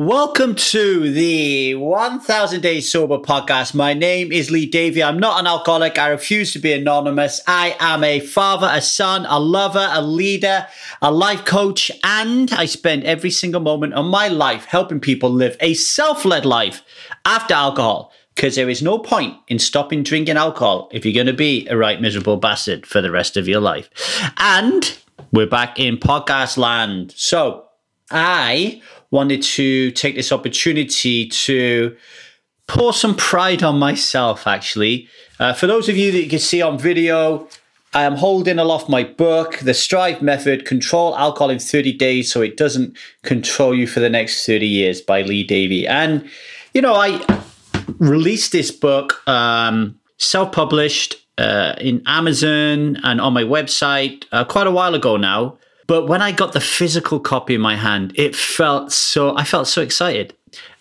Welcome to the 1000 Days Sober podcast. My name is Lee Davey. I'm not an alcoholic. I refuse to be anonymous. I am a father, a son, a lover, a leader, a life coach, and I spend every single moment of my life helping people live a self led life after alcohol. Because there is no point in stopping drinking alcohol if you're going to be a right miserable bastard for the rest of your life. And we're back in podcast land. So I wanted to take this opportunity to pour some pride on myself, actually. Uh, for those of you that you can see on video, I am holding aloft my book, The Strive Method Control Alcohol in 30 Days So It Doesn't Control You for the Next 30 Years by Lee Davey. And, you know, I released this book um, self published uh, in Amazon and on my website uh, quite a while ago now. But when I got the physical copy in my hand, it felt so, I felt so excited.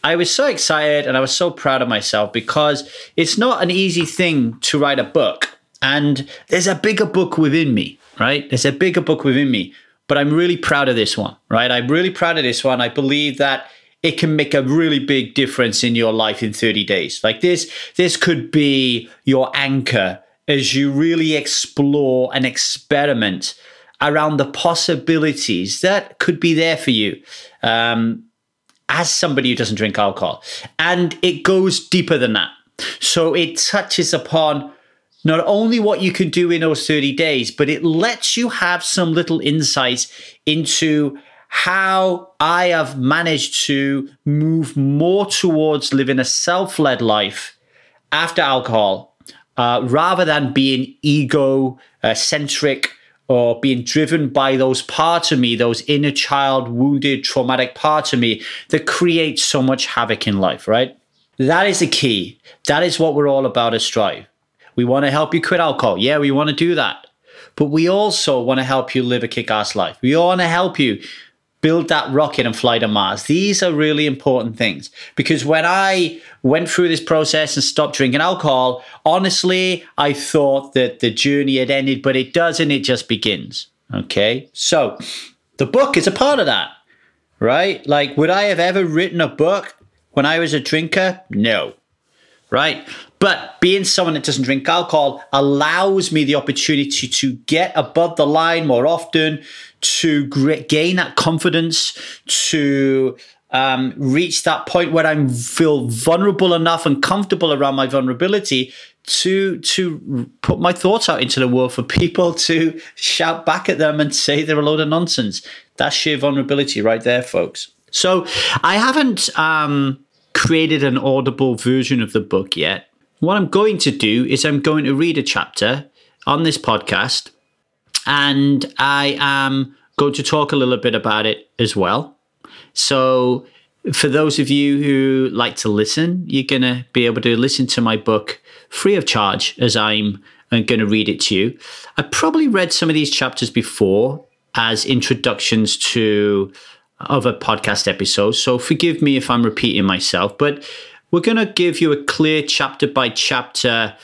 I was so excited and I was so proud of myself because it's not an easy thing to write a book. And there's a bigger book within me, right? There's a bigger book within me. But I'm really proud of this one, right? I'm really proud of this one. I believe that it can make a really big difference in your life in 30 days. Like this, this could be your anchor as you really explore and experiment around the possibilities that could be there for you um, as somebody who doesn't drink alcohol. And it goes deeper than that. So it touches upon not only what you can do in those 30 days, but it lets you have some little insights into how I have managed to move more towards living a self led life after alcohol uh, rather than being ego uh, centric or being driven by those parts of me, those inner child, wounded, traumatic parts of me that create so much havoc in life, right? That is the key. That is what we're all about at Strive. We want to help you quit alcohol. Yeah, we want to do that. But we also want to help you live a kick ass life. We want to help you build that rocket and fly to Mars. These are really important things because when I went through this process and stopped drinking alcohol, honestly, I thought that the journey had ended, but it doesn't. It just begins. Okay. So the book is a part of that, right? Like, would I have ever written a book when I was a drinker? No. Right. But being someone that doesn't drink alcohol allows me the opportunity to get above the line more often, to gain that confidence, to um, reach that point where I feel vulnerable enough and comfortable around my vulnerability to to put my thoughts out into the world for people to shout back at them and say they're a load of nonsense. That's sheer vulnerability right there, folks. So I haven't um, created an audible version of the book yet. What I'm going to do is I'm going to read a chapter on this podcast, and I am going to talk a little bit about it as well. So, for those of you who like to listen, you're going to be able to listen to my book free of charge as I'm going to read it to you. I probably read some of these chapters before as introductions to other podcast episodes. So forgive me if I'm repeating myself, but we're going to give you a clear chapter by chapter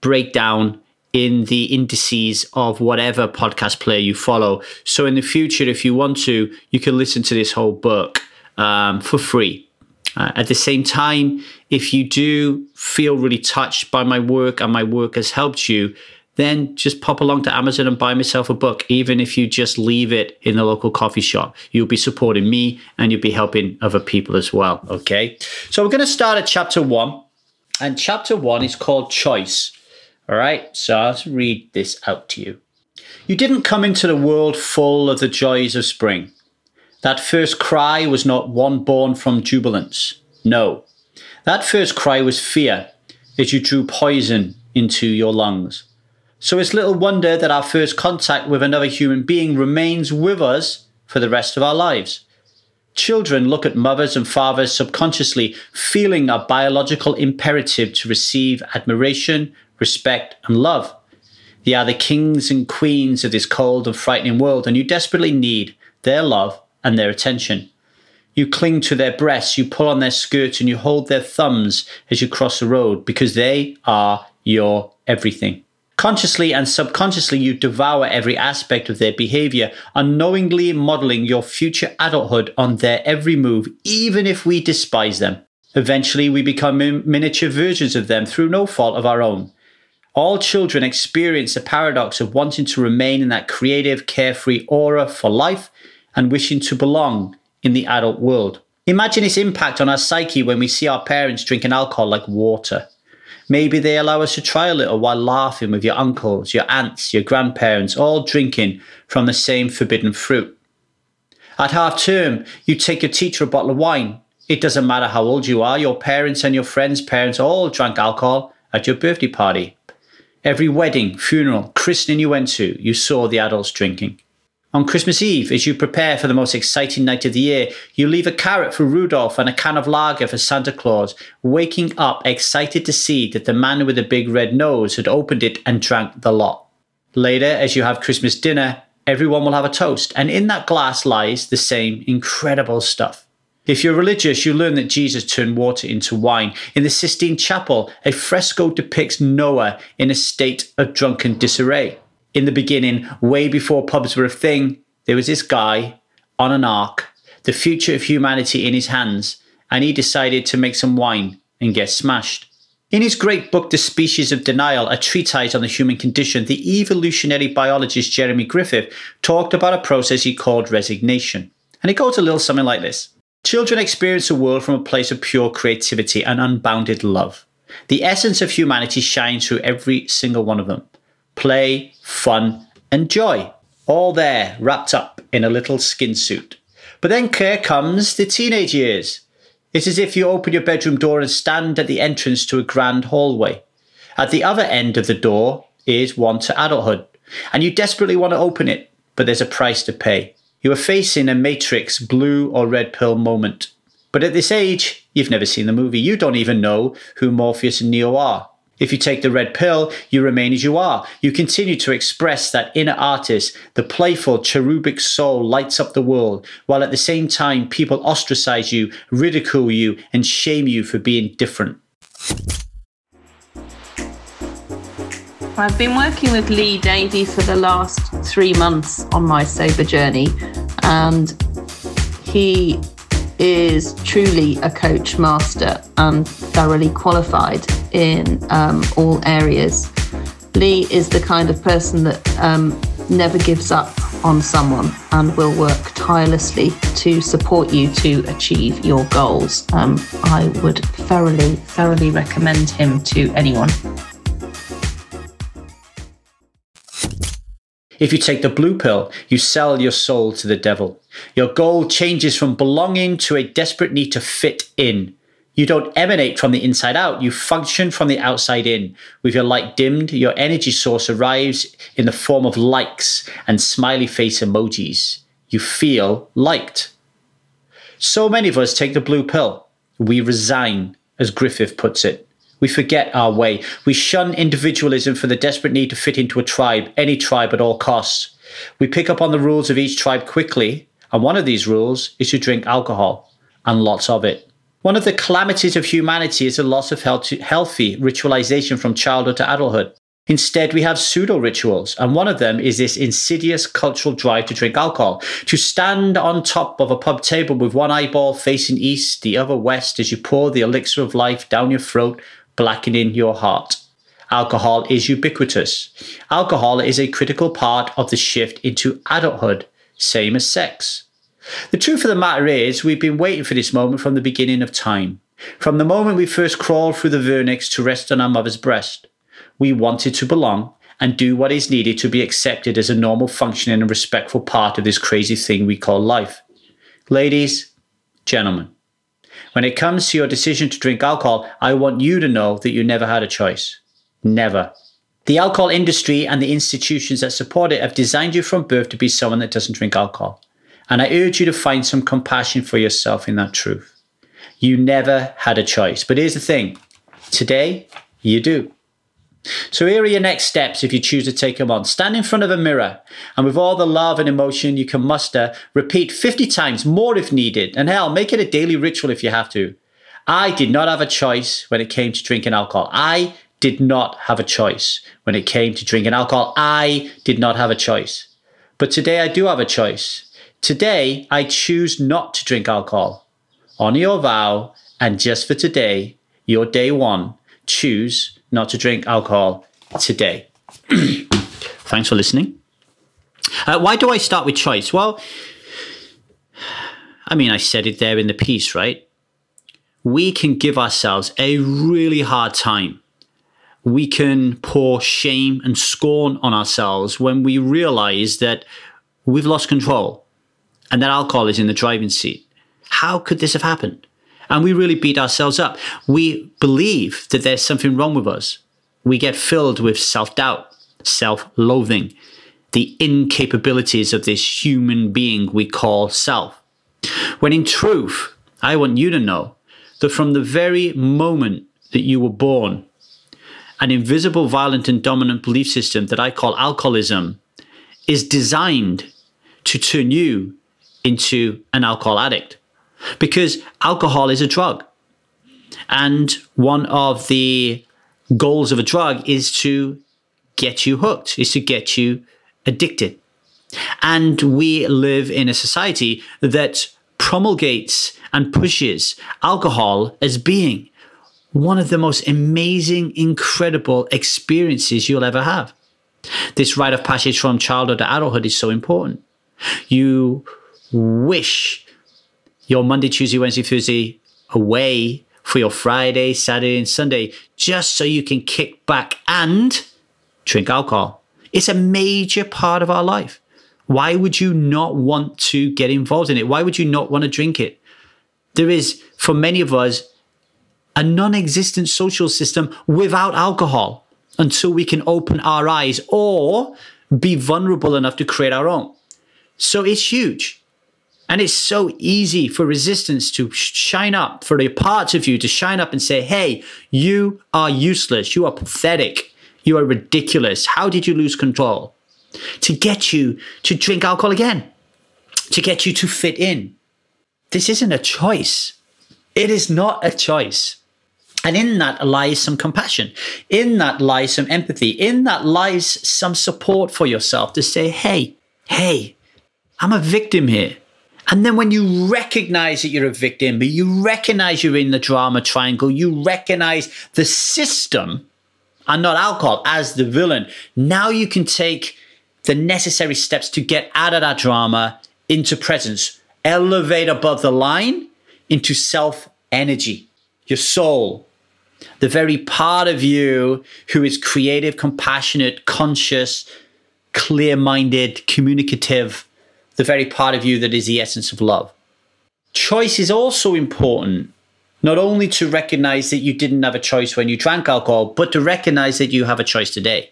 breakdown in the indices of whatever podcast player you follow. So in the future, if you want to, you can listen to this whole book um, for free. Uh, at the same time, if you do feel really touched by my work and my work has helped you, then just pop along to Amazon and buy myself a book, even if you just leave it in the local coffee shop. You'll be supporting me and you'll be helping other people as well. Okay. So we're going to start at chapter one. And chapter one is called Choice. All right. So I'll read this out to you. You didn't come into the world full of the joys of spring. That first cry was not one born from jubilance. No. That first cry was fear as you drew poison into your lungs. So it's little wonder that our first contact with another human being remains with us for the rest of our lives. Children look at mothers and fathers subconsciously, feeling a biological imperative to receive admiration, respect, and love. They are the kings and queens of this cold and frightening world, and you desperately need their love and their attention. You cling to their breasts, you pull on their skirts, and you hold their thumbs as you cross the road because they are your everything. Consciously and subconsciously, you devour every aspect of their behavior, unknowingly modeling your future adulthood on their every move, even if we despise them. Eventually, we become miniature versions of them through no fault of our own. All children experience the paradox of wanting to remain in that creative, carefree aura for life and wishing to belong in the adult world. Imagine its impact on our psyche when we see our parents drinking alcohol like water. Maybe they allow us to try a little while laughing with your uncles, your aunts, your grandparents, all drinking from the same forbidden fruit. At half term, you take your teacher a bottle of wine. It doesn't matter how old you are, your parents and your friends' parents all drank alcohol at your birthday party. Every wedding, funeral, christening you went to, you saw the adults drinking. On Christmas Eve, as you prepare for the most exciting night of the year, you leave a carrot for Rudolph and a can of lager for Santa Claus, waking up excited to see that the man with the big red nose had opened it and drank the lot. Later, as you have Christmas dinner, everyone will have a toast, and in that glass lies the same incredible stuff. If you're religious, you learn that Jesus turned water into wine. In the Sistine Chapel, a fresco depicts Noah in a state of drunken disarray. In the beginning, way before pubs were a thing, there was this guy on an ark, the future of humanity in his hands, and he decided to make some wine and get smashed. In his great book, The Species of Denial, a treatise on the human condition, the evolutionary biologist Jeremy Griffith talked about a process he called resignation. And it goes a little something like this. Children experience the world from a place of pure creativity and unbounded love. The essence of humanity shines through every single one of them play, fun, and joy. All there, wrapped up in a little skin suit. But then care comes the teenage years. It's as if you open your bedroom door and stand at the entrance to a grand hallway. At the other end of the door is one to adulthood, and you desperately want to open it, but there's a price to pay. You are facing a Matrix blue or red pill moment. But at this age, you've never seen the movie. You don't even know who Morpheus and Neo are. If you take the red pill, you remain as you are. You continue to express that inner artist. The playful, cherubic soul lights up the world, while at the same time, people ostracize you, ridicule you, and shame you for being different. I've been working with Lee Davey for the last three months on my sober journey, and he is truly a coach master and thoroughly qualified in um, all areas. Lee is the kind of person that um, never gives up on someone and will work tirelessly to support you to achieve your goals. Um, I would thoroughly, thoroughly recommend him to anyone. If you take the blue pill, you sell your soul to the devil. Your goal changes from belonging to a desperate need to fit in. You don't emanate from the inside out, you function from the outside in. With your light dimmed, your energy source arrives in the form of likes and smiley face emojis. You feel liked. So many of us take the blue pill. We resign, as Griffith puts it. We forget our way. We shun individualism for the desperate need to fit into a tribe, any tribe at all costs. We pick up on the rules of each tribe quickly, and one of these rules is to drink alcohol, and lots of it. One of the calamities of humanity is the loss of healthy ritualization from childhood to adulthood. Instead, we have pseudo rituals, and one of them is this insidious cultural drive to drink alcohol, to stand on top of a pub table with one eyeball facing east, the other west, as you pour the elixir of life down your throat blackening your heart. Alcohol is ubiquitous. Alcohol is a critical part of the shift into adulthood, same as sex. The truth of the matter is, we've been waiting for this moment from the beginning of time. From the moment we first crawled through the vernix to rest on our mother's breast, we wanted to belong and do what is needed to be accepted as a normal functioning and respectful part of this crazy thing we call life. Ladies, gentlemen, when it comes to your decision to drink alcohol, I want you to know that you never had a choice. Never. The alcohol industry and the institutions that support it have designed you from birth to be someone that doesn't drink alcohol. And I urge you to find some compassion for yourself in that truth. You never had a choice. But here's the thing today, you do. So here are your next steps if you choose to take them on. Stand in front of a mirror and with all the love and emotion you can muster, repeat 50 times, more if needed. And hell, make it a daily ritual if you have to. I did not have a choice when it came to drinking alcohol. I did not have a choice when it came to drinking alcohol. I did not have a choice. But today I do have a choice. Today I choose not to drink alcohol. Honor your vow, and just for today, your day one, choose not to drink alcohol today. Thanks for listening. Uh, why do I start with choice? Well, I mean, I said it there in the piece, right? We can give ourselves a really hard time. We can pour shame and scorn on ourselves when we realize that we've lost control and that alcohol is in the driving seat. How could this have happened? And we really beat ourselves up. We believe that there's something wrong with us. We get filled with self doubt, self loathing, the incapabilities of this human being we call self. When in truth, I want you to know that from the very moment that you were born, an invisible, violent, and dominant belief system that I call alcoholism is designed to turn you into an alcohol addict because alcohol is a drug. And one of the goals of a drug is to get you hooked, is to get you addicted. And we live in a society that promulgates and pushes alcohol as being one of the most amazing, incredible experiences you'll ever have. This rite of passage from childhood to adulthood is so important. You wish your Monday, Tuesday, Wednesday, Thursday away for your Friday, Saturday, and Sunday just so you can kick back and drink alcohol. It's a major part of our life. Why would you not want to get involved in it? Why would you not want to drink it? There is, for many of us, a non existent social system without alcohol until we can open our eyes or be vulnerable enough to create our own. So it's huge. And it's so easy for resistance to shine up, for the parts of you to shine up and say, hey, you are useless. You are pathetic. You are ridiculous. How did you lose control? To get you to drink alcohol again, to get you to fit in. This isn't a choice. It is not a choice. And in that lies some compassion. In that lies some empathy. In that lies some support for yourself to say, hey, hey, I'm a victim here. And then when you recognize that you're a victim, but you recognize you're in the drama triangle, you recognize the system and not alcohol as the villain, now you can take the necessary steps to get out of that drama into presence, elevate above the line into self energy, your soul, the very part of you who is creative, compassionate, conscious, clear minded, communicative the very part of you that is the essence of love. Choice is also important, not only to recognize that you didn't have a choice when you drank alcohol, but to recognize that you have a choice today,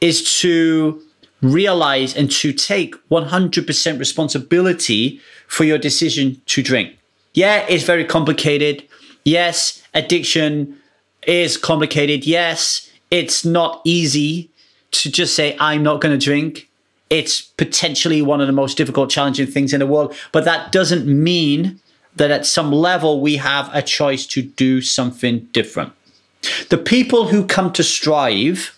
is to realize and to take 100% responsibility for your decision to drink. Yeah, it's very complicated. Yes, addiction is complicated. Yes, it's not easy to just say, I'm not going to drink it's potentially one of the most difficult, challenging things in the world. But that doesn't mean that at some level we have a choice to do something different. The people who come to strive,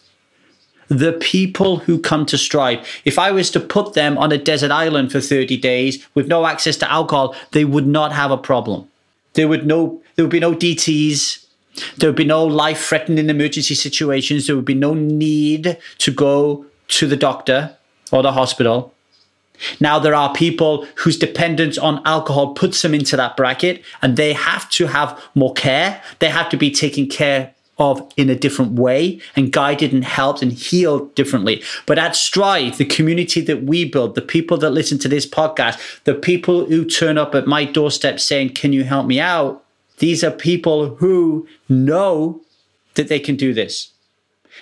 the people who come to strive, if I was to put them on a desert island for 30 days with no access to alcohol, they would not have a problem. There would no there would be no DTs. There would be no life threatening emergency situations. There would be no need to go to the doctor or the hospital. Now, there are people whose dependence on alcohol puts them into that bracket and they have to have more care. They have to be taken care of in a different way and guided and helped and healed differently. But at Strive, the community that we build, the people that listen to this podcast, the people who turn up at my doorstep saying, Can you help me out? These are people who know that they can do this.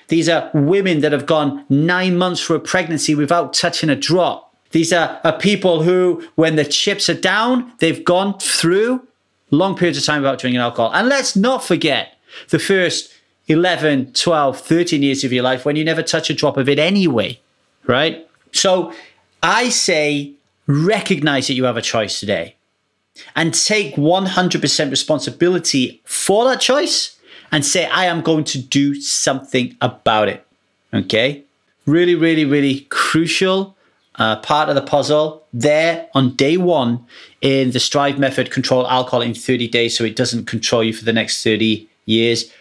These are women that have gone nine months for a pregnancy without touching a drop. These are, are people who, when the chips are down, they've gone through long periods of time without drinking alcohol. And let's not forget the first 11, 12, 13 years of your life when you never touch a drop of it anyway, right? So I say recognize that you have a choice today and take 100% responsibility for that choice and say, I am going to do something about it. Okay? Really, really, really crucial uh, part of the puzzle there on day one in the Strive method control alcohol in 30 days so it doesn't control you for the next 30 years.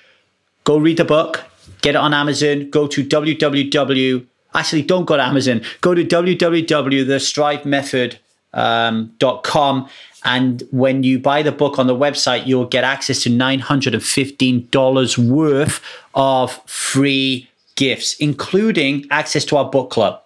Go read the book, get it on Amazon, go to www. Actually, don't go to Amazon. Go to www.thestrivemethod.com. Um, and when you buy the book on the website, you'll get access to $915 worth of free gifts, including access to our book club.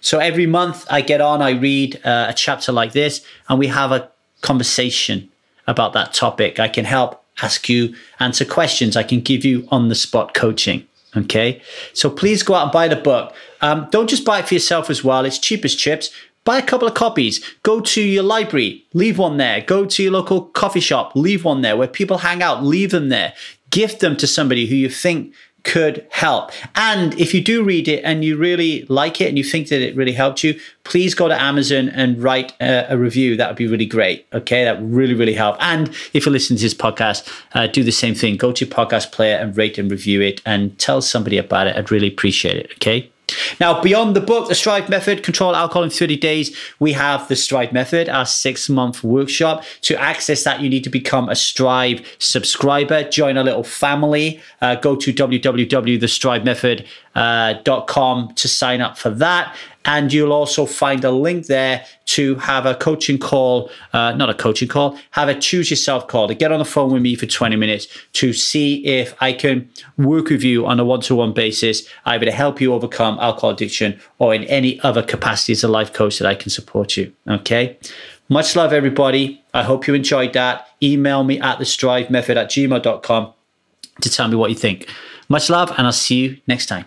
So every month I get on, I read uh, a chapter like this, and we have a conversation about that topic. I can help ask you, answer questions. I can give you on the spot coaching. Okay. So please go out and buy the book. Um, don't just buy it for yourself as well. It's cheap as chips. Buy a couple of copies. Go to your library, leave one there. Go to your local coffee shop, leave one there. Where people hang out, leave them there. Gift them to somebody who you think could help. And if you do read it and you really like it and you think that it really helped you, please go to Amazon and write a, a review. That would be really great. Okay, that would really, really help. And if you're listening to this podcast, uh, do the same thing. Go to your podcast player and rate and review it and tell somebody about it. I'd really appreciate it. Okay. Now, beyond the book, The Strive Method, Control Alcohol in 30 Days, we have The Strive Method, our six month workshop. To access that, you need to become a Strive subscriber, join a little family. Uh, go to www.thestrivemethod.com uh, to sign up for that. And you'll also find a link there to have a coaching call, uh, not a coaching call, have a choose yourself call to get on the phone with me for 20 minutes to see if I can work with you on a one to one basis, either to help you overcome alcohol addiction or in any other capacity as a life coach that I can support you. Okay. Much love, everybody. I hope you enjoyed that. Email me at the strive method at gmail.com to tell me what you think. Much love, and I'll see you next time.